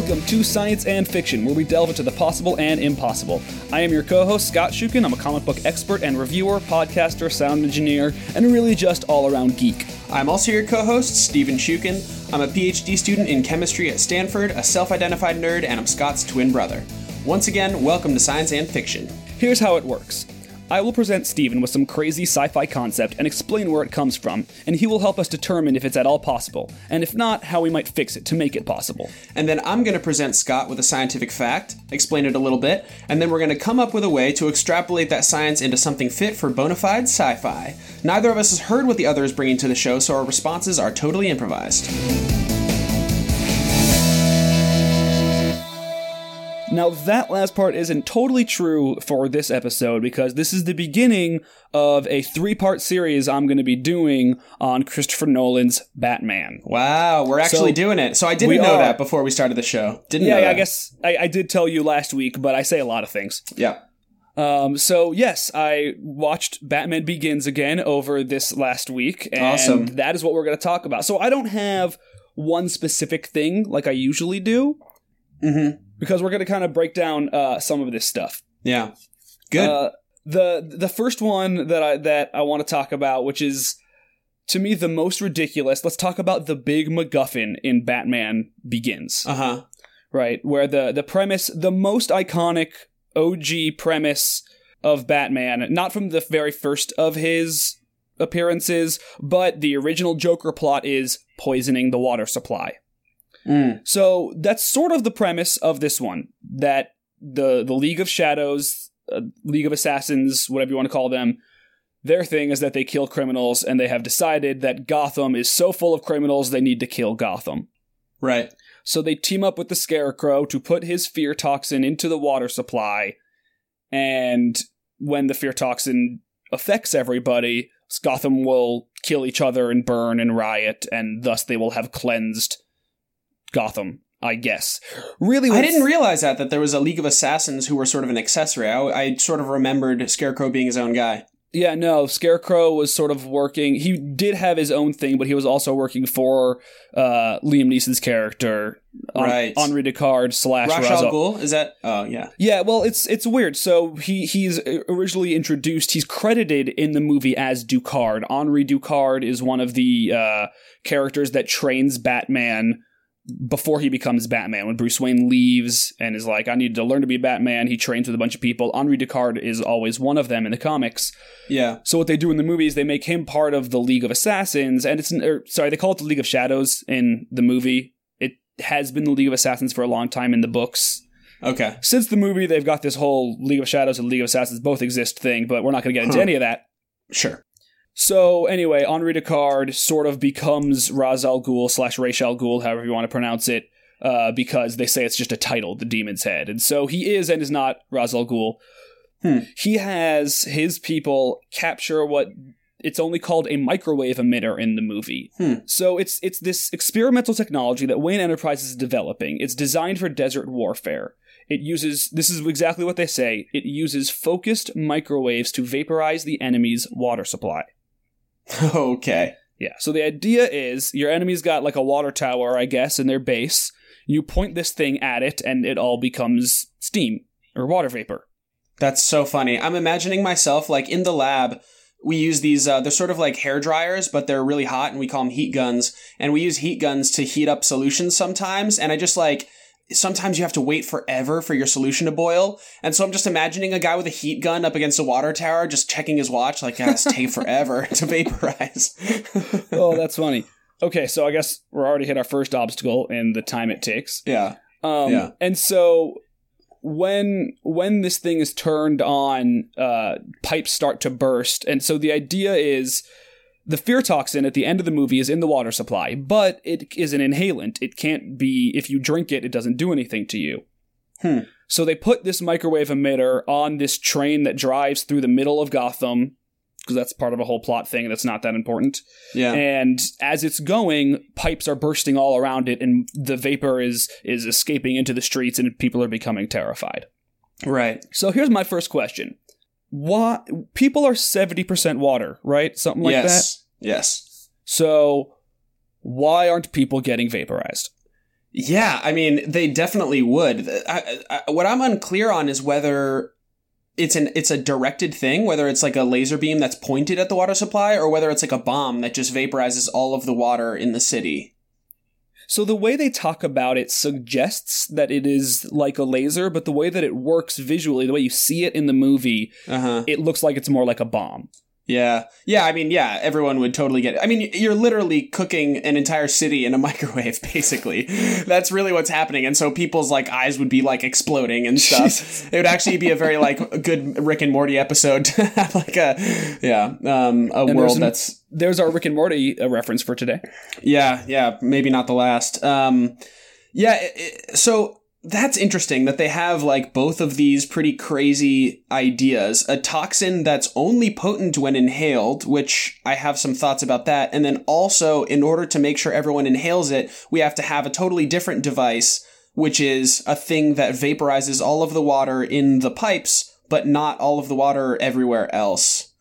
Welcome to Science and Fiction, where we delve into the possible and impossible. I am your co host, Scott Shukin. I'm a comic book expert and reviewer, podcaster, sound engineer, and really just all around geek. I'm also your co host, Steven Shukin. I'm a PhD student in chemistry at Stanford, a self identified nerd, and I'm Scott's twin brother. Once again, welcome to Science and Fiction. Here's how it works. I will present Steven with some crazy sci fi concept and explain where it comes from, and he will help us determine if it's at all possible, and if not, how we might fix it to make it possible. And then I'm going to present Scott with a scientific fact, explain it a little bit, and then we're going to come up with a way to extrapolate that science into something fit for bona fide sci fi. Neither of us has heard what the other is bringing to the show, so our responses are totally improvised. Now, that last part isn't totally true for this episode because this is the beginning of a three part series I'm going to be doing on Christopher Nolan's Batman. Wow, we're actually So, doing it. So I didn't know are. that before we started the show. Didn't Yeah, know yeah, I guess I, I did tell you last week, but I say a lot of things. Yeah. Um, so yes, I watched Batman Begins again over this last week, and Awesome. that is what we're going to talk about. So I don't have one specific thing like I usually do Mm-hmm. because we're going to kind of break down uh, some of this stuff. Yeah. Good. Uh, the the first one that I that I want to talk about, which is to me the most ridiculous. Let's talk about the big MacGuffin in Batman Begins, Uh huh. right? Where the the premise, the most iconic OG premise of Batman, not from the very first of his appearances, but the original Joker plot is poisoning the water supply. Mm. So that's sort of the premise of this one that the the League of Shadows, uh, League of Assassins, whatever you want to call them, their thing is that they kill criminals, and they have decided that Gotham is so full of criminals they need to kill Gotham. Right. So they team up with the Scarecrow to put his fear toxin into the water supply, and when the fear toxin affects everybody, Gotham will kill each other and burn and riot, and thus they will have cleansed Gotham. I guess. Really, I didn't realize that that there was a League of Assassins who were sort of an accessory. I, I sort of remembered Scarecrow being his own guy. Yeah, no. Scarecrow was sort of working. He did have his own thing, but he was also working for uh, Liam Neeson's character, Right. Henri Ducard slash Ra's al al- Ghul is that? Oh yeah. Yeah, well, it's it's weird. So he he's originally introduced. He's credited in the movie as Ducard. Henri Ducard is one of the uh, characters that trains Batman before he becomes Batman. When Bruce Wayne leaves and is like, "I need to learn to be Batman," he trains with a bunch of people. Henri Ducard is always one of them in the comics. Yeah. So what they do in the movie is they make him part of the League of Assassins, and it's or, er, sorry they call it the League of Shadows in the movie. It has been the League of Assassins for a long time in the books. Okay. Since the movie, they've got this whole League of Shadows and League of Assassins both exist thing, but we're not going to get into Huh. any of that. Sure. So anyway, Henri Ducard sort of becomes Ra's al Ghul slash Ra's al Ghul, however you want to pronounce it, uh, because they say it's just a title, the Demon's Head, and so he is and is not Ra's al Ghul. Hmm. He has his people capture what it's only called a microwave emitter in the movie. Hmm. So it's it's this experimental technology that Wayne Enterprises is developing. It's designed for desert warfare. It uses this is exactly what they say. It uses focused microwaves to vaporize the enemy's water supply. okay. Yeah. So the idea is your enemy's got like a water tower, I guess, in their base. You point this thing at it, and it all becomes steam or water vapor. That's so funny. I'm imagining myself like in the lab. We use these. Uh, they're sort of like hair dryers, but they're really hot, and we call them heat guns. And we use heat guns to heat up solutions sometimes. And I just like sometimes you have to wait forever for your solution to boil. And so I'm just imagining a guy with a heat gun up against a water tower, just checking his watch, like, yeah, it's take forever to vaporize. oh, that's funny. Okay, so I guess we're already hit our first obstacle in the time it takes. yeah. Um, Yeah. And so when when this thing is turned on, uh, pipes start to burst, and so the idea is the fear toxin at the end of the movie is in the water supply, but it is an inhalant. It can't be if you drink it, it doesn't do anything to you. Hmm. So they put this microwave emitter on this train that drives through the middle of Gotham. Because that's part of a whole plot thing that's not that important. Yeah. And as it's going, pipes are bursting all around it, and the vapor is is escaping into the streets, and people are becoming terrified. right. So here's my first question: Why people are seventy percent water, right? Something like that. yes. Yes. So why aren't people getting vaporized? Yeah, I mean, they definitely would. I, I, what I'm unclear on is whether it's an it's a directed thing, whether it's like a laser beam that's pointed at the water supply, or whether it's like a bomb that just vaporizes all of the water in the city. So the way they talk about it suggests that it is like a laser, but the way that it works visually, the way you see it in the movie, Uh-huh. it looks like it's more like a bomb. Yeah. Yeah, I mean, yeah, everyone would totally get it. I mean, you're literally cooking an entire city in a microwave, basically. That's really what's happening. And so people's like eyes would be like exploding and stuff. Jesus. It would actually be a very like good Rick and Morty episode to have like a yeah, um a there's world some- that's There's our Rick and Morty uh, reference for today. yeah, yeah, maybe not the last. Um, yeah, it- so that's interesting that they have like both of these pretty crazy ideas. A toxin that's only potent when inhaled, which I have some thoughts about that. And then also, in order to make sure everyone inhales it, we have to have a totally different device, which is a thing that vaporizes all of the water in the pipes, but not all of the water everywhere else.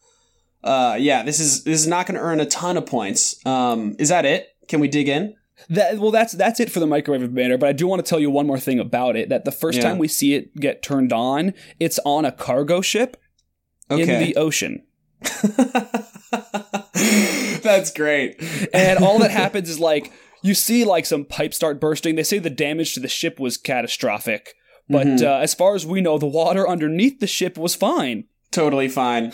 Uh, yeah, this is this is not going to earn a ton of points. Um, is that it? Can we dig in? That well, that's that's it for the microwave banner. But I do want to tell you one more thing about it. That the first Yeah. time we see it get turned on, it's on a cargo ship in the ocean, That's great. and all that happens is like you see like some pipes start bursting. They say the damage to the ship was catastrophic, but Mhm. uh, as far as we know, the water underneath the ship was fine. Totally fine.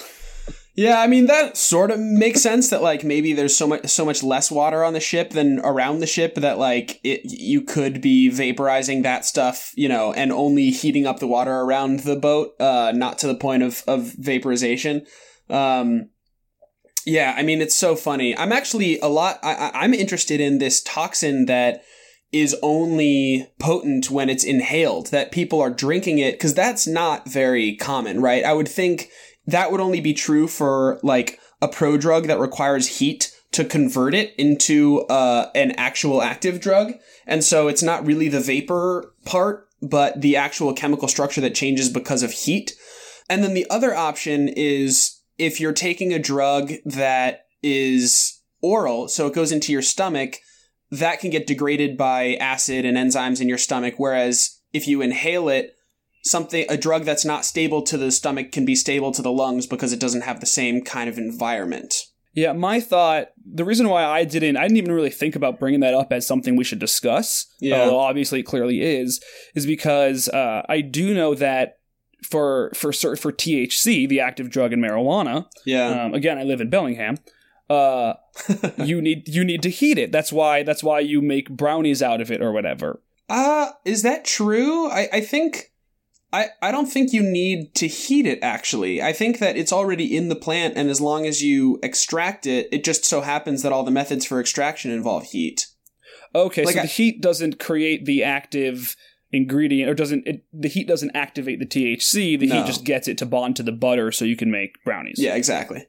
Yeah, I mean that sort of makes sense that like maybe there's so much so much less water on the ship than around the ship that like it you could be vaporizing that stuff, you know, and only heating up the water around the boat, uh not to the point of of vaporization. Um yeah, I mean it's so funny. I'm actually a lot I I'm interested in this toxin that is only potent when it's inhaled, that people are drinking it, because that's not very common, right? I would think that would only be true for like a pro drug that requires heat to convert it into uh, an actual active drug. And so it's not really the vapor part, but the actual chemical structure that changes because of heat. And then the other option is if you're taking a drug that is oral, so it goes into your stomach, that can get degraded by acid and enzymes in your stomach. Whereas if you inhale it, something a drug that's not stable to the stomach can be stable to the lungs because it doesn't have the same kind of environment. Yeah, my thought, the reason why I didn't, I didn't even really think about bringing that up as something we should discuss. Yeah. although obviously it clearly is, is because uh, I do know that for for for THC, the active drug in marijuana. Yeah. Um, again, I live in Bellingham. Uh, you need you need to heat it. That's why that's why you make brownies out of it or whatever. Uh, is that true? I, I think I, I don't think you need to heat it actually. I think that it's already in the plant and as long as you extract it, it just so happens that all the methods for extraction involve heat. Okay, Like so I- the heat doesn't create the active ingredient or doesn't it, the heat doesn't activate the THC. The No. heat just gets it to bond to the butter so you can make brownies. Yeah, exactly.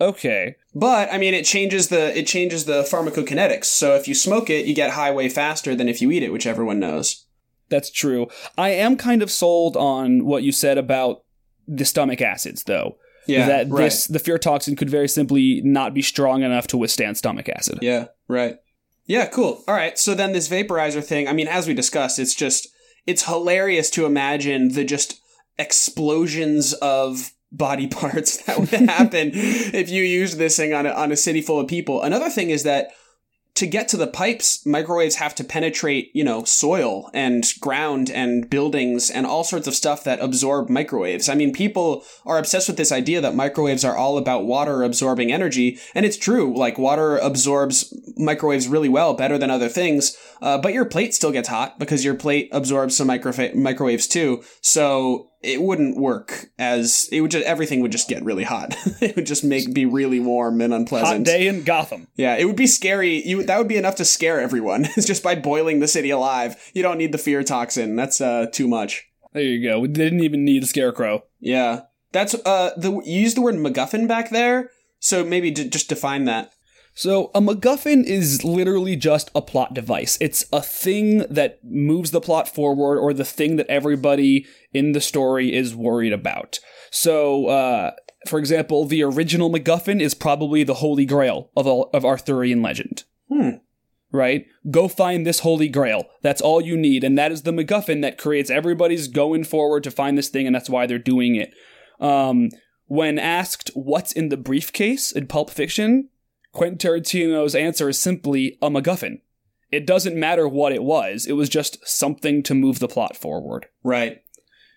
Okay. But I mean, it changes the it changes the pharmacokinetics. So if you smoke it, you get high way faster than if you eat it, which everyone knows. That's true. I am kind of sold on what you said about the stomach acids, though. Yeah, that right. this the fear toxin could very simply not be strong enough to withstand stomach acid. Yeah, right. Yeah, cool. All right. So then this vaporizer thing, I mean, as we discussed, it's just it's hilarious to imagine the just explosions of body parts that would happen if you used this thing on a, on a city full of people. Another thing is that to get to the pipes, microwaves have to penetrate, you know, soil and ground and buildings and all sorts of stuff that absorb microwaves. I mean, people are obsessed with this idea that microwaves are all about water absorbing energy, and it's true. Like, water absorbs microwaves really well, better than other things, uh, but your plate still gets hot because your plate absorbs some microwaves too. So it wouldn't work as it would just everything would just get really hot. it would just make be really warm and unpleasant. Hot day in Gotham. Yeah, it would be scary. You that would be enough to scare everyone. It's just by boiling the city alive. You don't need the fear toxin. That's uh too much. There you go. We didn't even need a scarecrow. Yeah, that's uh the you used the word MacGuffin back there. So maybe d- just define that. So, a MacGuffin is literally just a plot device. It's a thing that moves the plot forward or the thing that everybody in the story is worried about. So, uh, for example, the original MacGuffin is probably the holy grail of, all, of Arthurian legend. Hmm. right? Go find this holy grail. That's all you need. And that is the MacGuffin that creates everybody's going forward to find this thing, and that's why they're doing it. Um, when asked what's in the briefcase in Pulp Fiction, Quentin Tarantino's answer is simply a MacGuffin. It doesn't matter what it was. It was just something to move the plot forward. Right.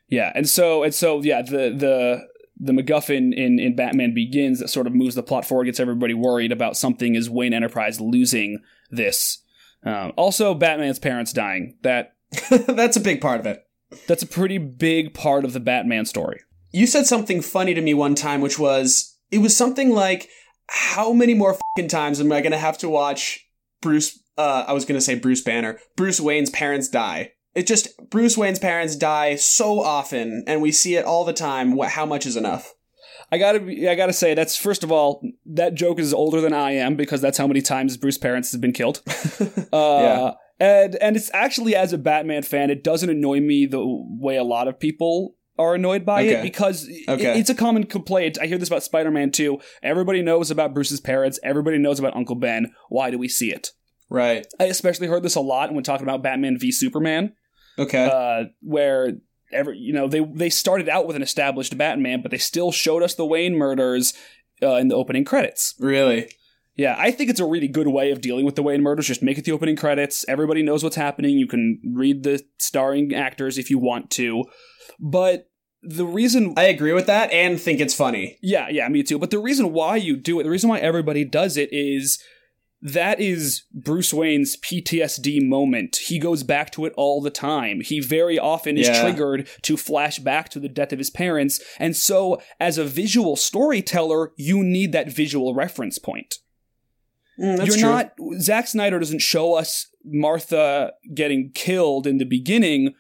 Yeah, and so and so yeah, the the the MacGuffin in in Batman Begins that sort of moves the plot forward, gets everybody worried about something is Wayne Enterprise losing this. Um, also, Batman's parents dying. That That's a big part of it. that's a pretty big part of the Batman story. You said something funny to me one time, which was it was something like, "How many more fucking times am I going to have to watch Bruce?" Uh, I was going to say Bruce Banner. Bruce Wayne's parents die. It just Bruce Wayne's parents die so often, and we see it all the time. What? How much is enough? I gotta be, I gotta say that's first of all that joke is older than I am because that's how many times Bruce parents have been killed. Uh, Yeah. And and it's actually as a Batman fan, it doesn't annoy me the way a lot of people are annoyed by it because Okay. it's a common complaint. I hear this about Spider Man too. Everybody knows about Bruce's parents. Everybody knows about Uncle Ben. Why do we see it? Right. I especially heard this a lot when talking about Batman v Superman, Okay. uh, where every you know they they started out with an established Batman, but they still showed us the Wayne murders uh, in the opening credits. really? Yeah, I think it's a really good way of dealing with the Wayne murders. Just make it the opening credits. Everybody knows what's happening. You can read the starring actors if you want to. But the reason I agree with that, and think it's funny. yeah, yeah, me too. But the reason why you do it, the reason why everybody does it is that is Bruce Wayne's PTSD moment. He goes back to it all the time. He very often is Yeah. triggered to flash back to the death of his parents. And so, as a visual storyteller, you need that visual reference point. Mm, You're true. not Zack Snyder doesn't show us Martha getting killed in the beginning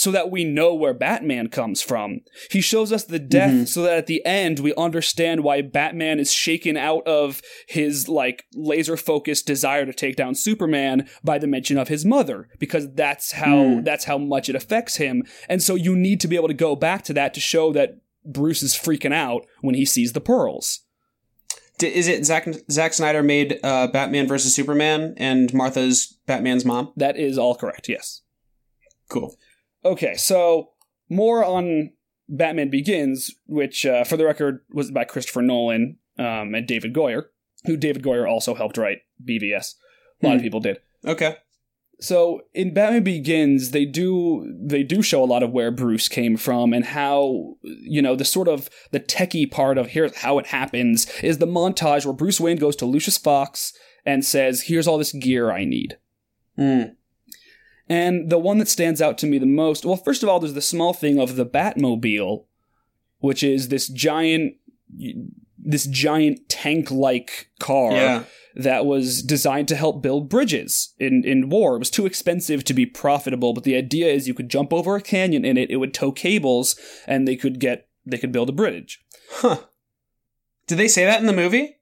so that we know where Batman comes from. He shows us the death Mhm. so that at the end we understand why Batman is shaken out of his like laser focused desire to take down Superman by the mention of his mother because that's how Hmm. that's how much it affects him. And so you need to be able to go back to that to show that Bruce is freaking out when he sees the pearls. Is it Zack Zack Snyder made uh, Batman versus Superman and Martha's Batman's mom? That is all correct. Yes. Cool. Okay, so more on Batman Begins, which, uh, for the record, was by Christopher Nolan um, and David Goyer, who David Goyer also helped write BVS. A lot of Hmm. people did. Okay. So in Batman Begins, they do they do show a lot of where Bruce came from and how you know the sort of the techie part of here's how it happens is the montage where Bruce Wayne goes to Lucius Fox and says, "Here's all this gear I need." Mm. And the one that stands out to me the most, well, first of all, there's the small thing of the Batmobile, which is this giant, this giant tank-like car Yeah. that was designed to help build bridges in in war. It was too expensive to be profitable, but the idea is you could jump over a canyon in it, it would tow cables, and they could get they could build a bridge. Huh. Did they say that in the movie?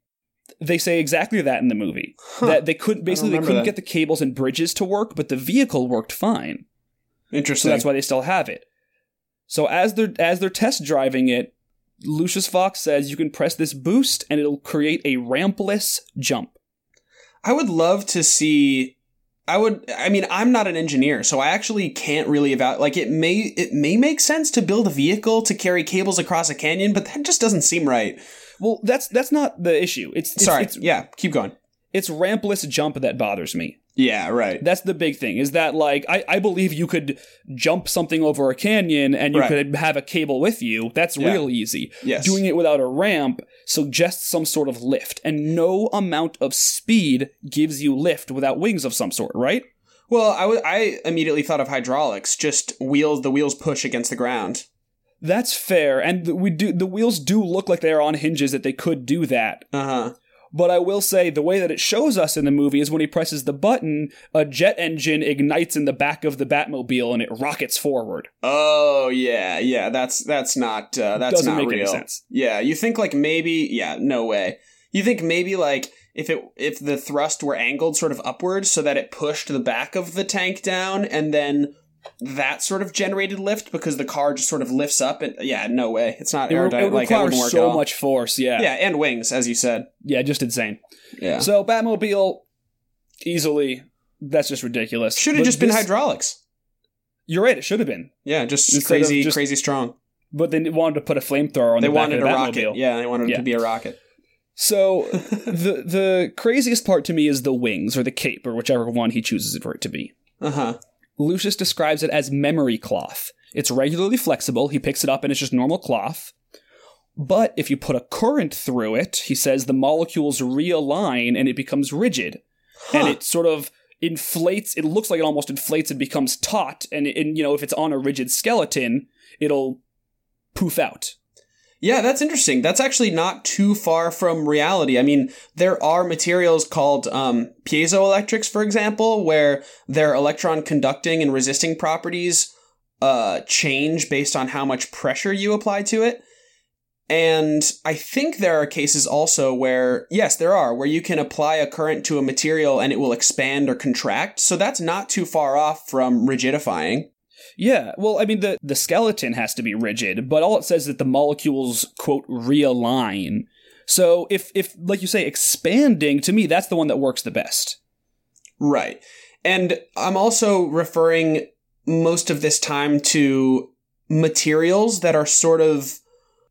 They say exactly that in the movie. Huh. That they couldn't basically they couldn't that. get the cables and bridges to work, but the vehicle worked fine. So Interesting. that's why they still have it. So as they're as they're test driving it, Lucius Fox says you can press this boost and it'll create a rampless jump. I would love to see. I would. I mean, I'm not an engineer, so I actually can't really evaluate. Like, it may it may make sense to build a vehicle to carry cables across a canyon, but that just doesn't seem right. Well, that's that's not the issue. It's, it's Sorry. it's yeah. Keep going. it's rampless jump that bothers me. Yeah. Right. That's the big thing. Is that like I, I believe you could jump something over a canyon and you Right. could have a cable with you. That's Yeah. real easy. Yes. Doing it without a ramp suggests some sort of lift, and no amount of speed gives you lift without wings of some sort, right? Well, I I immediately thought of hydraulics. Just wheels. The wheels push against the ground. That's fair, and we do the wheels do look like they are on hinges that they could do that. Uh huh. But I will say the way that it shows us in the movie is when he presses the button, a jet engine ignites in the back of the Batmobile and it rockets forward. Oh yeah, yeah. That's that's not uh, that's Doesn't not make real. any sense. Yeah, you think like maybe yeah, no way. You think maybe like if it if the thrust were angled sort of upwards so that it pushed the back of the tank down and then that sort of generated lift because the car just sort of lifts up and yeah, no way. It's not It, it like, requires wouldn't work at so much force, yeah. Yeah, and wings, as you said. Yeah, just insane. Yeah. So Batmobile easily. That's just ridiculous. Should have just been this- hydraulics. You're right. It should have been. Yeah, just crazy, just- crazy strong. But they wanted to put a flamethrower on They the back wanted of a the rocket. Batmobile. Yeah, they wanted it to be a rocket. So the the craziest part to me is the wings or the cape or whichever one he chooses for it to be. Uh huh. Lucius describes it as memory cloth. It's regularly flexible. He picks it up and it's just normal cloth. But if you put a current through it, he says the molecules realign and it becomes rigid. And it sort of inflates. It looks like it almost inflates and becomes taut. And, and you know, if it's on a rigid skeleton, it'll poof out. Yeah, that's interesting. That's actually not too far from reality. I mean, there are materials called um, piezoelectrics, for example, where their electron conducting and resisting properties uh, change based on how much pressure you apply to it. And I think there are cases also where, yes, there are, where you can apply a current to a material and it will expand or contract. So that's not too far off from rigidifying. Yeah, well, I mean, the, the skeleton has to be rigid, but all it says is that the molecules, quote, realign. So if, if, like you say, expanding, to me, that's the one that works the best. Right. And I'm also referring most of this time to materials that are sort of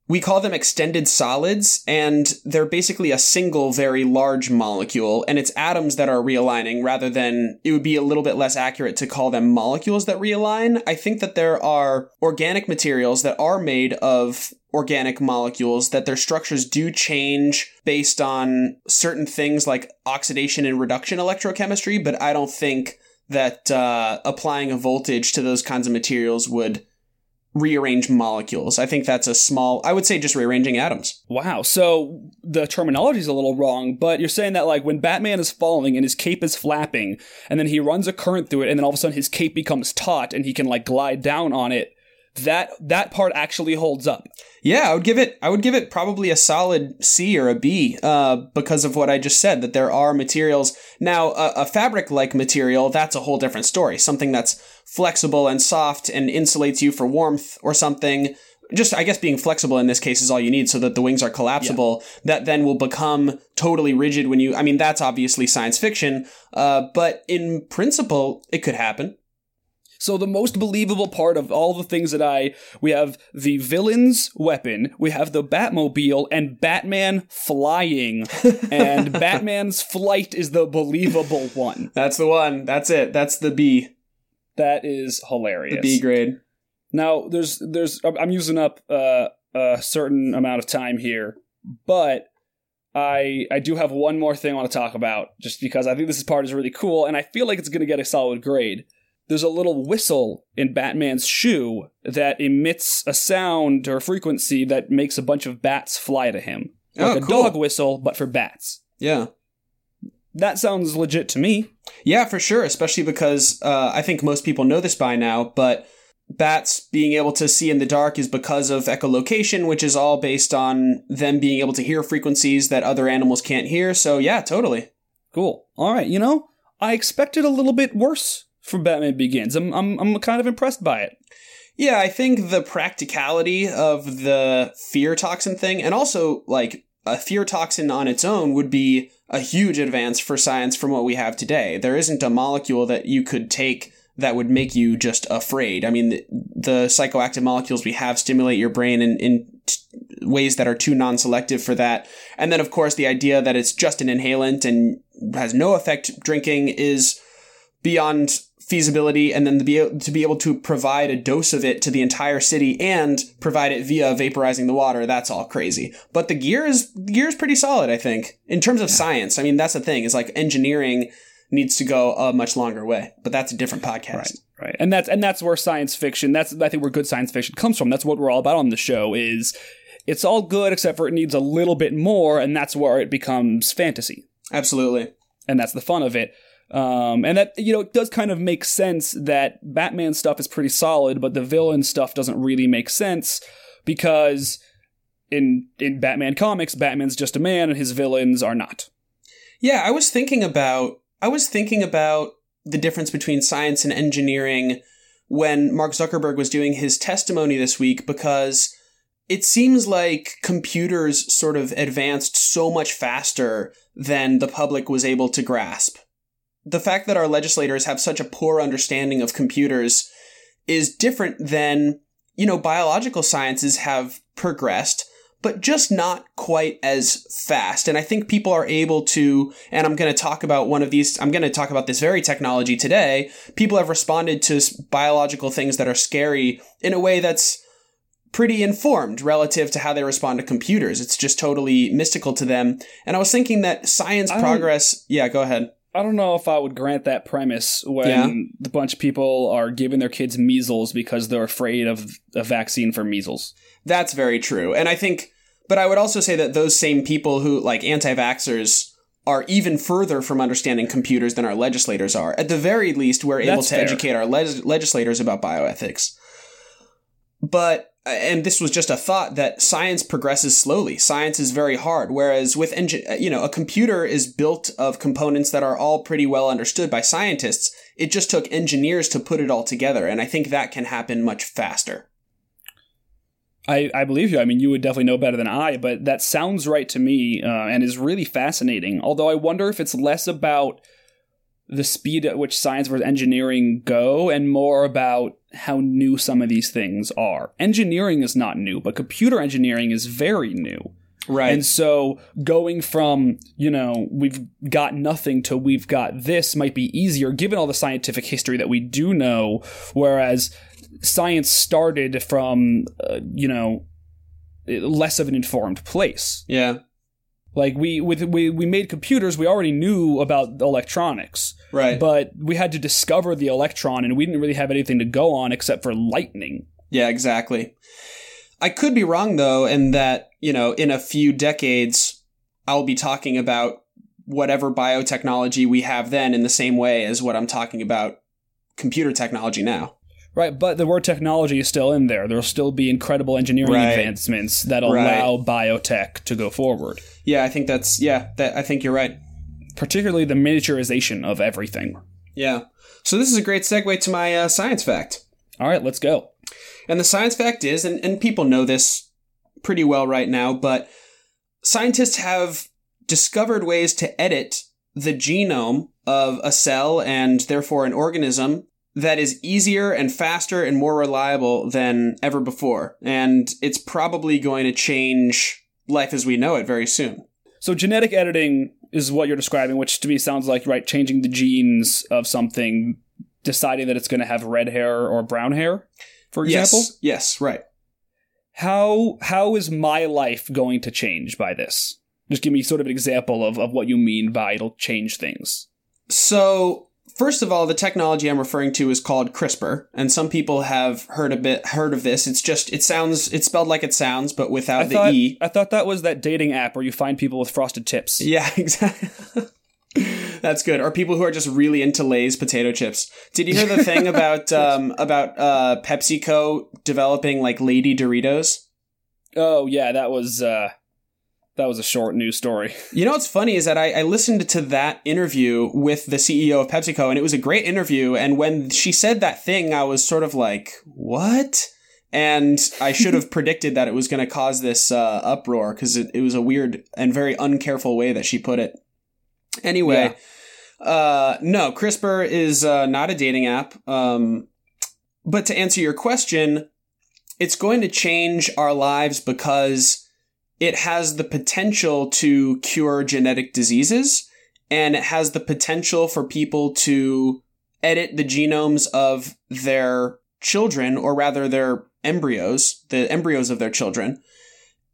we call them extended solids and they're basically a single very large molecule and it's atoms that are realigning rather than it would be a little bit less accurate to call them molecules that realign. I think that there are organic materials that are made of organic molecules that their structures do change based on certain things like oxidation and reduction electrochemistry, but I don't think that uh, applying a voltage to those kinds of materials would rearrange molecules. I think that's a small, I would say just rearranging atoms. Wow. So the terminology is a little wrong, but you're saying that like when Batman is falling and his cape is flapping, and then he runs a current through it, and then all of a sudden his cape becomes taut and he can like glide down on it. That that part actually holds up. Yeah, I would give it. I would give it probably a solid C or a B, uh, because of what I just said. That there are materials now. A, a fabric-like material that's a whole different story. Something that's flexible and soft and insulates you for warmth or something. Just, I guess, being flexible in this case is all you need, so that the wings are collapsible. That then will become totally rigid when you. I mean, that's obviously science fiction, uh, but in principle, it could happen. So the most believable part of all the things that I we have the villain's weapon, we have the Batmobile and Batman flying, and Batman's flight is the believable one. That's the one. That's it. That's the B. That is hilarious. The B grade. Now there's there's I'm using up uh, a certain amount of time here, but I I do have one more thing I want to talk about just because I think this part is really cool and I feel like it's going to get a solid grade. There's a little whistle in Batman's shoe that emits a sound or frequency that makes a bunch of bats fly to him. Like Oh, a cool. dog whistle, but for bats. Yeah. That sounds legit to me. Yeah, for sure. Especially because uh, I think most people know this by now, but bats being able to see in the dark is because of echolocation, which is all based on them being able to hear frequencies that other animals can't hear. So, yeah, totally. Cool. All right, you know, I expected a little bit worse from Batman Begins. I'm I'm I'm kind of impressed by it. Yeah, I think the practicality of the fear toxin thing, and also like a fear toxin on its own, would be a huge advance for science from what we have today. There isn't a molecule that you could take that would make you just afraid. I mean, the, the psychoactive molecules we have stimulate your brain in, in t- ways that are too non selective for that. And then, of course, the idea that it's just an inhalant and has no effect drinking is beyond feasibility and then to be, to be able to provide a dose of it to the entire city and provide it via vaporizing the water that's all crazy but the gear is the gear is pretty solid i think in terms of science i mean that's the thing is like engineering needs to go a much longer way but that's a different podcast Right. Right. And that's and that's where science fiction that's I think where good science fiction comes from. That's what we're all about on the show is it's all good except for it needs a little bit more and that's where it becomes fantasy. absolutely And that's the fun of it. Um, and that you know it does kind of make sense that Batman stuff is pretty solid, but the villain stuff doesn't really make sense because in in Batman comics, Batman's just a man and his villains are not. Yeah, I was thinking about I was thinking about the difference between science and engineering when Mark Zuckerberg was doing his testimony this week because it seems like computers sort of advanced so much faster than the public was able to grasp. The fact that our legislators have such a poor understanding of computers is different than, you know, biological sciences have progressed, but just not quite as fast. And I think people are able to, and I'm going to talk about one of these, I'm going to talk about this very technology today. People have responded to biological things that are scary in a way that's pretty informed relative to how they respond to computers. It's just totally mystical to them. And I was thinking that science um, progress, yeah, go ahead. I don't know if I would grant that premise when yeah. the bunch of people are giving their kids measles because they're afraid of a vaccine for measles. That's very true. And I think, but I would also say that those same people who, like anti vaxxers, are even further from understanding computers than our legislators are. At the very least, we're able That's to fair. educate our le- legislators about bioethics. But and this was just a thought that science progresses slowly. Science is very hard, whereas with engine, you know, a computer is built of components that are all pretty well understood by scientists. It just took engineers to put it all together, and I think that can happen much faster. I, I believe you. I mean, you would definitely know better than I, but that sounds right to me uh, and is really fascinating. Although I wonder if it's less about the speed at which science versus engineering go and more about how new some of these things are. Engineering is not new, but computer engineering is very new. Right. And so going from, you know, we've got nothing to we've got this might be easier given all the scientific history that we do know, whereas science started from, uh, you know, less of an informed place. Yeah. Like we with we we made computers, we already knew about electronics. Right. But we had to discover the electron and we didn't really have anything to go on except for lightning. Yeah, exactly. I could be wrong though in that, you know, in a few decades I'll be talking about whatever biotechnology we have then in the same way as what I'm talking about computer technology now. Right, but the word technology is still in there. There'll still be incredible engineering right. advancements that allow biotech to go forward. Yeah, I think that's yeah, that I think you're right. Particularly the miniaturization of everything. Yeah. So this is a great segue to my uh, science fact. All right, let's go. And the science fact is, and, and people know this pretty well right now, but scientists have discovered ways to edit the genome of a cell and therefore an organism that is easier and faster and more reliable than ever before. And it's probably going to change life as we know it very soon. So, genetic editing is what you're describing, which to me sounds like, right, changing the genes of something, deciding that it's going to have red hair or brown hair, for example? Yes, yes right. How, how is my life going to change by this? Just give me sort of an example of, of what you mean by it'll change things. So, First of all, the technology I'm referring to is called CRISPR, and some people have heard a bit heard of this. It's just it sounds it's spelled like it sounds, but without I the thought, e. I thought that was that dating app where you find people with frosted tips. Yeah, exactly. That's good. Or people who are just really into Lay's potato chips. Did you hear the thing about um, about uh, PepsiCo developing like Lady Doritos? Oh yeah, that was uh, that was a short news story. You know what's funny is that I, I, listened to that interview with the CEO of PepsiCo, and it was a great interview. And when she said that thing, I was sort of like, "What?" And I should have predicted that it was going to cause this uh, uproar because it, it, was a weird and very uncareful way that she put it. Anyway, yeah. uh, no, CRISPR is uh, not a dating app. Um, but to answer your question, it's going to change our lives because it has the potential to cure genetic diseases and it has the potential for people to edit the genomes of their children or rather their embryos, the embryos of their children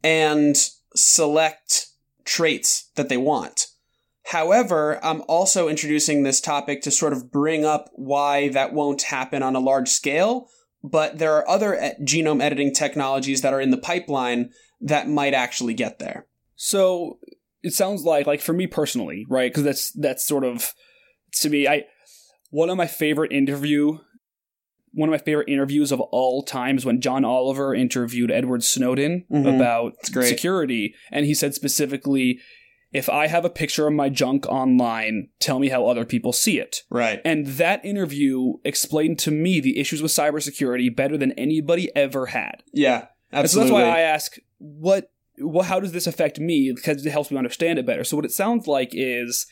and select traits that they want. However, I'm also introducing this topic to sort of bring up why that won't happen on a large scale, but there are other genome editing technologies that are in the pipeline that might actually get there. So it sounds like, like for me personally, right? Because that's that's sort of to me, I one of my favorite interview, one of my favorite interviews of all time is when John Oliver interviewed Edward Snowden mm-hmm. about security, and he said specifically. If I have a picture of my junk online, tell me how other people see it. Right. And that interview explained to me the issues with cybersecurity better than anybody ever had. Yeah, absolutely. And so that's why I ask what well, how does this affect me? Because it helps me understand it better. So what it sounds like is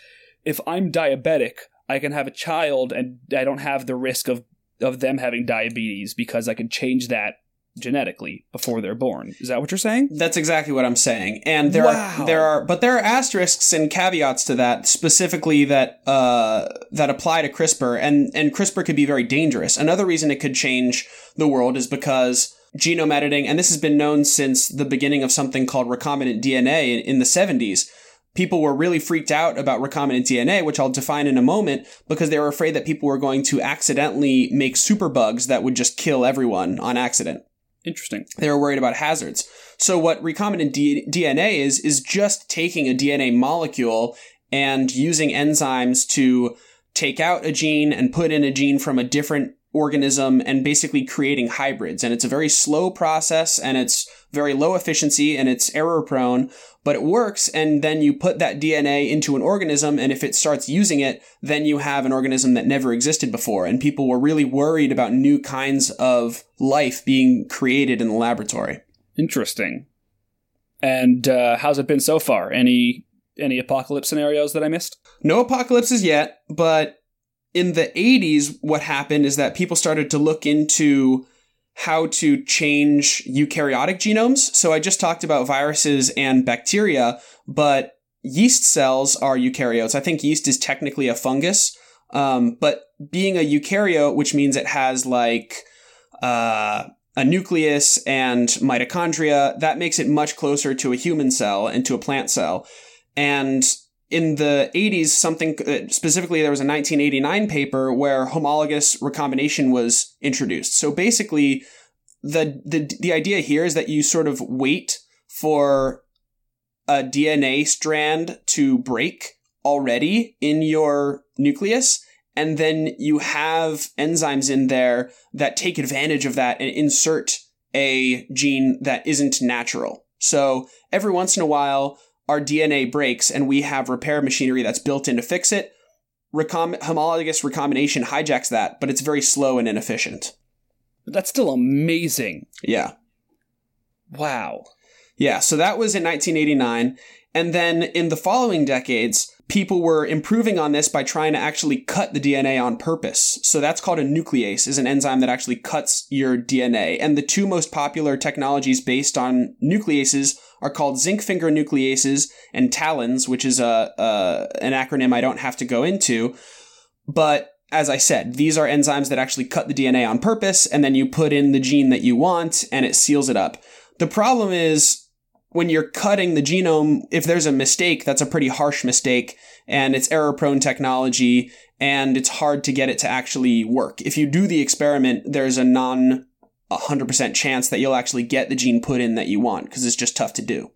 if I'm diabetic, I can have a child and I don't have the risk of of them having diabetes because I can change that genetically before they're born. Is that what you're saying? That's exactly what I'm saying. And there Wow. are there are but there are asterisks and caveats to that specifically that uh that apply to CRISPR and and CRISPR could be very dangerous. Another reason it could change the world is because genome editing and this has been known since the beginning of something called recombinant DNA in, in the 70s. People were really freaked out about recombinant DNA, which I'll define in a moment, because they were afraid that people were going to accidentally make superbugs that would just kill everyone on accident Interesting. they were worried about hazards. So what recombinant D- DNA is is just taking a DNA molecule and using enzymes to take out a gene and put in a gene from a different organism and basically creating hybrids. And it's a very slow process and it's very low efficiency and it's error prone, but it works. And then you put that DNA into an organism. And if it starts using it, then you have an organism that never existed before. And people were really worried about new kinds of life being created in the laboratory. Interesting. And uh, how's it been so far? Any any apocalypse scenarios that I missed? No apocalypses yet, but in the 80s, what happened is that people started to look into how to change eukaryotic genomes. So I just talked about viruses and bacteria, but yeast cells are eukaryotes. I think yeast is technically a fungus. Um, but being a eukaryote, which means it has like uh, a nucleus and mitochondria, that makes it much closer to a human cell and to a plant cell. And in the 80s, something uh, specifically, there was a 1989 paper where homologous recombination was introduced. So basically, the, the, the idea here is that you sort of wait for a DNA strand to break already in your nucleus. And then you have enzymes in there that take advantage of that and insert a gene that isn't natural. So every once in a while, our DNA breaks and we have repair machinery that's built in to fix it. Recom- homologous recombination hijacks that, but it's very slow and inefficient. But that's still amazing. Yeah. Wow. Yeah, so that was in 1989. And then in the following decades, people were improving on this by trying to actually cut the DNA on purpose. So that's called a nuclease, is an enzyme that actually cuts your DNA. And the two most popular technologies based on nucleases are called zinc finger nucleases and TALENs, which is a, a an acronym I don't have to go into. But as I said, these are enzymes that actually cut the DNA on purpose, and then you put in the gene that you want, and it seals it up. The problem is when you're cutting the genome, if there's a mistake, that's a pretty harsh mistake, and it's error prone technology, and it's hard to get it to actually work. If you do the experiment, there's a non 100% chance that you'll actually get the gene put in that you want, because it's just tough to do.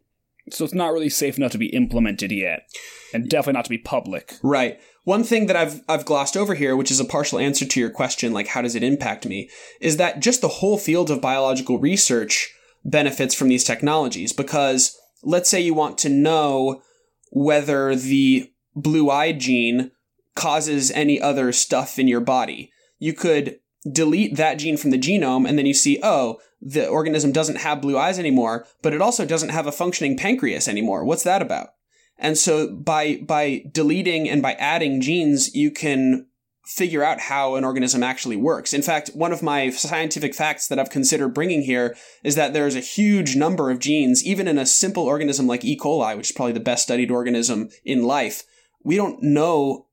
So it's not really safe enough to be implemented yet, and definitely not to be public. Right. One thing that I've I've glossed over here, which is a partial answer to your question, like how does it impact me, is that just the whole field of biological research benefits from these technologies because let's say you want to know whether the blue eye gene causes any other stuff in your body. You could delete that gene from the genome and then you see, oh, the organism doesn't have blue eyes anymore, but it also doesn't have a functioning pancreas anymore. What's that about? And so by by deleting and by adding genes, you can figure out how an organism actually works. In fact, one of my scientific facts that I've considered bringing here is that there's a huge number of genes, even in a simple organism like E. coli, which is probably the best studied organism in life. We don't know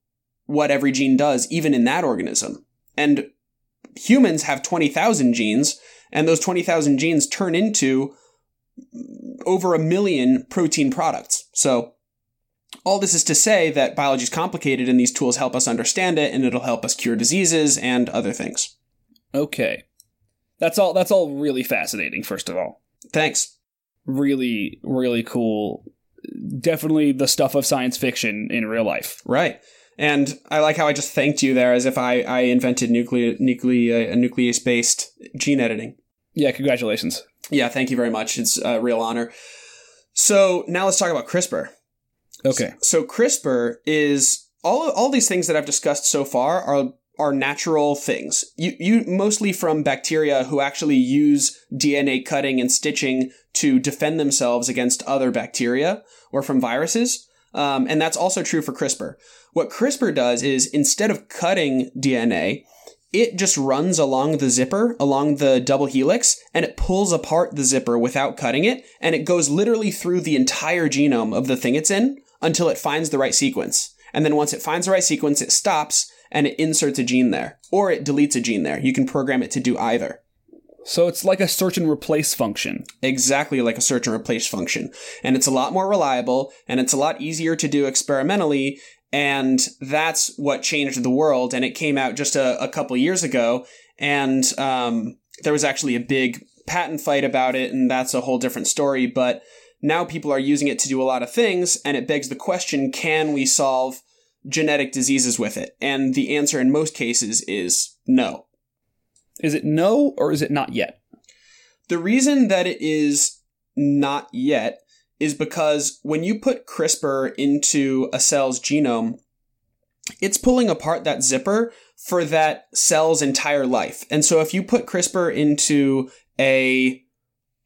what every gene does, even in that organism. And humans have 20,000 genes, and those 20,000 genes turn into over a million protein products. So all this is to say that biology is complicated and these tools help us understand it and it'll help us cure diseases and other things. Okay. That's all that's all really fascinating, first of all. Thanks. Really, really cool. Definitely the stuff of science fiction in real life. Right. And I like how I just thanked you there as if I, I invented nuclei, nuclei, uh, nucleus based gene editing. Yeah, congratulations. Yeah, thank you very much. It's a real honor. So now let's talk about CRISPR. Okay. So CRISPR is all all these things that I've discussed so far are are natural things. You you mostly from bacteria who actually use DNA cutting and stitching to defend themselves against other bacteria or from viruses. Um, and that's also true for CRISPR. What CRISPR does is instead of cutting DNA, it just runs along the zipper, along the double helix, and it pulls apart the zipper without cutting it, and it goes literally through the entire genome of the thing it's in until it finds the right sequence. And then once it finds the right sequence, it stops and it inserts a gene there, or it deletes a gene there. You can program it to do either. So it's like a search and replace function. Exactly like a search and replace function. And it's a lot more reliable, and it's a lot easier to do experimentally, and that's what changed the world. And it came out just a, a couple years ago, and um, there was actually a big patent fight about it, and that's a whole different story. But now people are using it to do a lot of things, and it begs the question: Can we solve genetic diseases with it? And the answer in most cases is no. Is it no or is it not yet? The reason that it is not yet is because when you put CRISPR into a cell's genome, it's pulling apart that zipper for that cell's entire life. And so if you put CRISPR into a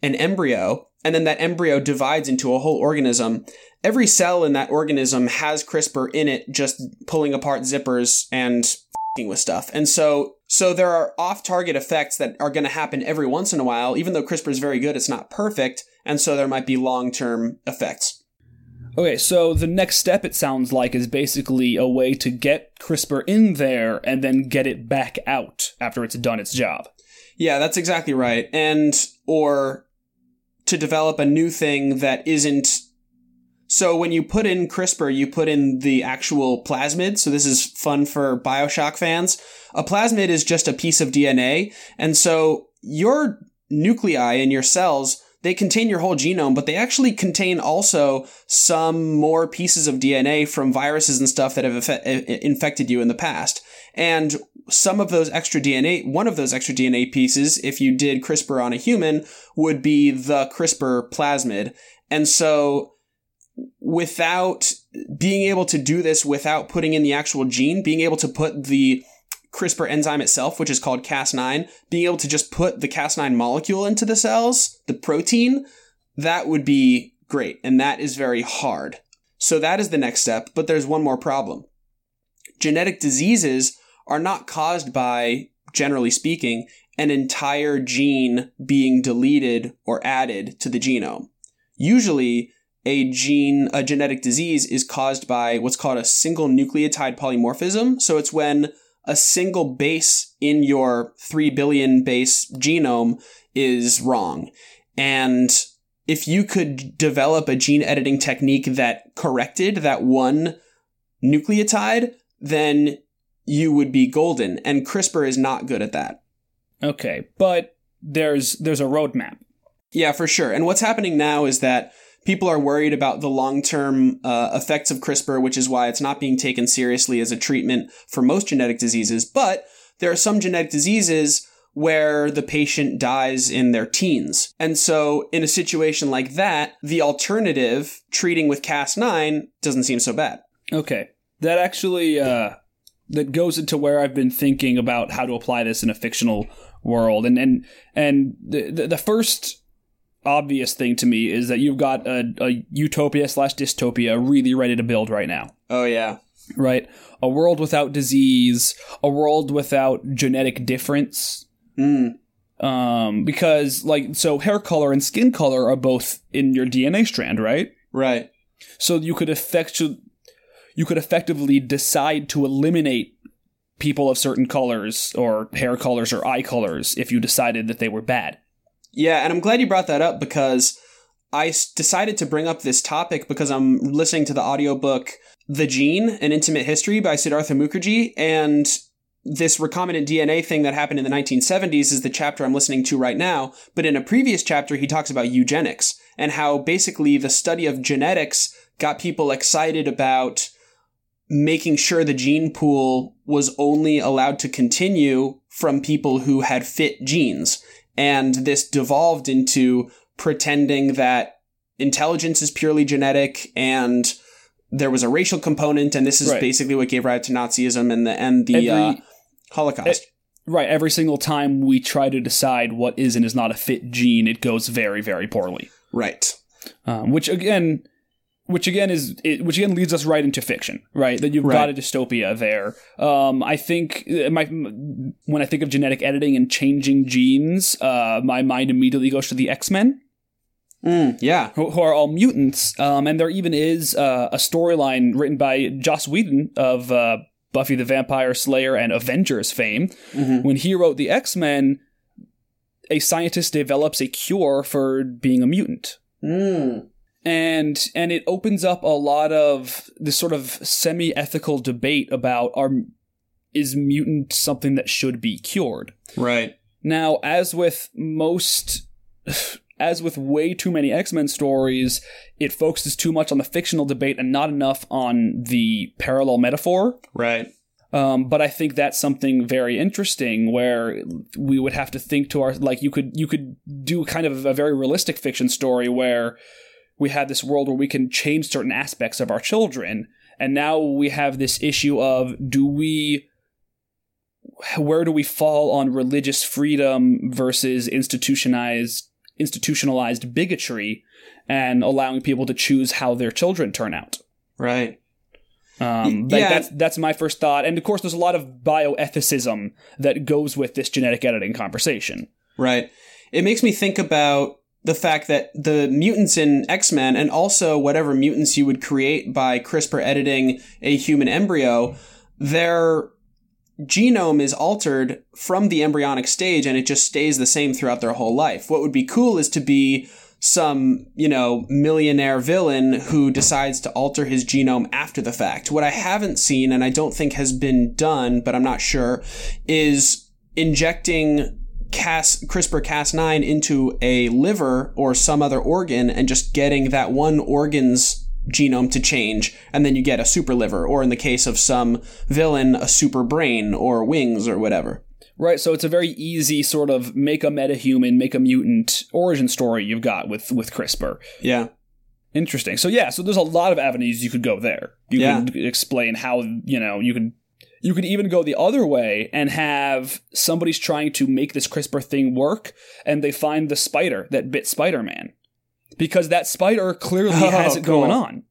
an embryo and then that embryo divides into a whole organism, every cell in that organism has CRISPR in it just pulling apart zippers and with stuff. And so so there are off-target effects that are going to happen every once in a while. Even though CRISPR is very good, it's not perfect, and so there might be long-term effects. Okay, so the next step it sounds like is basically a way to get CRISPR in there and then get it back out after it's done its job. Yeah, that's exactly right. And or to develop a new thing that isn't so when you put in CRISPR, you put in the actual plasmid. So this is fun for Bioshock fans. A plasmid is just a piece of DNA. And so your nuclei in your cells, they contain your whole genome, but they actually contain also some more pieces of DNA from viruses and stuff that have infected you in the past. And some of those extra DNA, one of those extra DNA pieces, if you did CRISPR on a human, would be the CRISPR plasmid. And so without being able to do this without putting in the actual gene, being able to put the CRISPR enzyme itself, which is called Cas9, being able to just put the Cas9 molecule into the cells, the protein, that would be great. And that is very hard. So that is the next step. But there's one more problem. Genetic diseases are not caused by, generally speaking, an entire gene being deleted or added to the genome. Usually, a gene, a genetic disease is caused by what's called a single nucleotide polymorphism. So it's when a single base in your 3 billion base genome is wrong. And if you could develop a gene editing technique that corrected that one nucleotide, then you would be golden. And CRISPR is not good at that. Okay, but there's there's a roadmap. Yeah, for sure. And what's happening now is that people are worried about the long term uh, effects of CRISPR, which is why it's not being taken seriously as a treatment for most genetic diseases. But there are some genetic diseases where the patient dies in their teens. And so, in a situation like that, the alternative, treating with Cas9, doesn't seem so bad. Okay. That actually uh, that goes into where I've been thinking about how to apply this in a fictional world. And and and the the, the first obvious thing to me is that you've got a, a utopia slash dystopia really ready to build right now. Oh yeah. Right? A world without disease, a world without genetic difference. Mm. Um, because like so hair color and skin color are both in your DNA strand, right? Right. So you could effect you could effectively decide to eliminate people of certain colors or hair colors or eye colors if you decided that they were bad. Yeah, and I'm glad you brought that up because I decided to bring up this topic because I'm listening to the audiobook The Gene, An Intimate History by Siddhartha Mukherjee, and this recombinant DNA thing that happened in the 1970s is the chapter I'm listening to right now. But in a previous chapter, he talks about eugenics and how basically the study of genetics got people excited about making sure the gene pool was only allowed to continue from people who had fit genes. And this devolved into pretending that intelligence is purely genetic and there was a racial component, and this is right. basically what gave rise to Nazism and the and the Every, uh, Holocaust. It, right. Every single time we try to decide what is and is not a fit gene, it goes very, very poorly. Right. Um, which again, which again is it, which again leads us right into fiction, right? That you've Right. got a dystopia there. Um, I think uh, my when I think of genetic editing and changing genes, uh, my mind immediately goes to the X Men. Mm, yeah. who, who are all mutants. Um, and there even is uh, a storyline written by Joss Whedon of uh, Buffy the Vampire Slayer and Avengers fame. Mhm. When he wrote the X Men, a scientist develops a cure for being a mutant. Mm. And and it opens up a lot of this sort of semi ethical debate about are is mutant something that should be cured? Right. Now, as with most, as with way too many X Men stories, it focuses too much on the fictional debate and not enough on the parallel metaphor. Right. Um, but I think that's something very interesting where we would have to think to our like you could you could do kind of a very realistic fiction story where we have this world where we can change certain aspects of our children, and now we have this issue of do we where do we fall on religious freedom versus institutionalized institutionalized bigotry and allowing people to choose how their children turn out Right. um, like yeah. that's that's my first thought, and of course, there's a lot of bioethicism that goes with this genetic editing conversation. Right. It makes me think about the fact that the mutants in X Men and also whatever mutants you would create by CRISPR editing a human embryo, their genome is altered from the embryonic stage and it just stays the same throughout their whole life. What would be cool is to be some, you know, millionaire villain who decides to alter his genome after the fact. What I haven't seen and I don't think has been done, but I'm not sure, is injecting Cas CRISPR Cas9 into a liver or some other organ and just getting that one organ's genome to change and then you get a super liver or in the case of some villain a super brain or wings or whatever. Right, so it's a very easy sort of make a metahuman, make a mutant origin story you've got with with CRISPR. Yeah. Interesting. So yeah, so there's a lot of avenues you could go there. You Yeah. could explain how you know you could you could even go the other way and have somebody's trying to make this CRISPR thing work, and they find the spider that bit Spider-Man because that spider clearly Oh, has it cool. going on.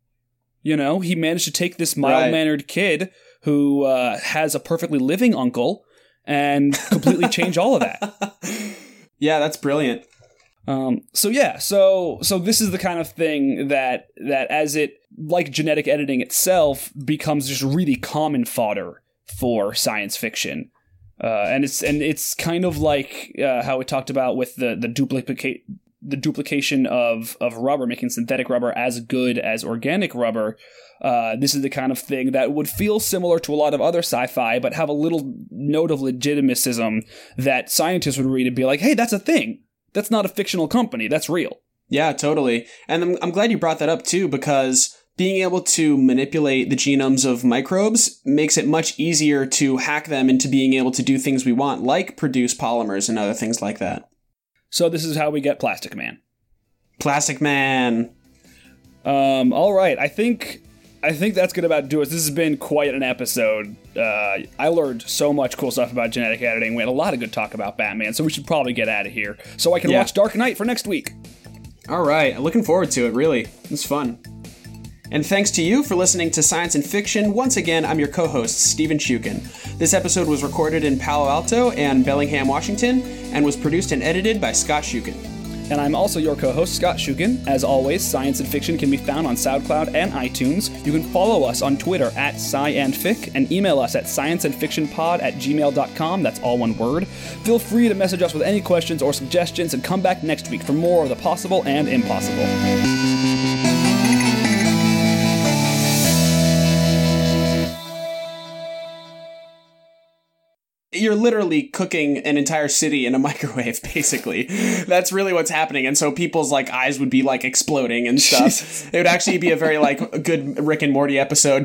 You know, he managed to take this mild-mannered kid who uh, has a perfectly living uncle and completely change all of that. yeah, that's brilliant. Um, so yeah, so so this is the kind of thing that that as it like genetic editing itself becomes just really common fodder for science fiction, uh, and it's and it's kind of like uh, how we talked about with the the duplicate the duplication of of rubber, making synthetic rubber as good as organic rubber. Uh, this is the kind of thing that would feel similar to a lot of other sci-fi, but have a little note of legitimacism that scientists would read and be like, "Hey, that's a thing. That's not a fictional company. That's real." Yeah, totally. And I'm, I'm glad you brought that up too, because being able to manipulate the genomes of microbes makes it much easier to hack them into being able to do things we want, like produce polymers and other things like that. So this is how we get Plastic Man. Plastic Man. Um, all right, I think I think that's gonna about do it. This has been quite an episode. Uh, I learned so much cool stuff about genetic editing. We had a lot of good talk about Batman, so we should probably get out of here so I can Yeah. watch Dark Knight for next week. All right, looking forward to it, really. It's fun. And thanks to you for listening to Science and Fiction. Once again, I'm your co host, Steven Shukin. This episode was recorded in Palo Alto and Bellingham, Washington, and was produced and edited by Scott Shukin. And I'm also your co-host, Scott Shukin. As always, Science and Fiction can be found on SoundCloud and iTunes. You can follow us on Twitter at SciAndFic and email us at scienceandfictionpod at gmail.com. That's all one word. Feel free to message us with any questions or suggestions and come back next week for more of the possible and impossible. You're literally cooking an entire city in a microwave, basically. That's really what's happening. And so people's like eyes would be like exploding and stuff. Jesus. It would actually be a very like good Rick and Morty episode.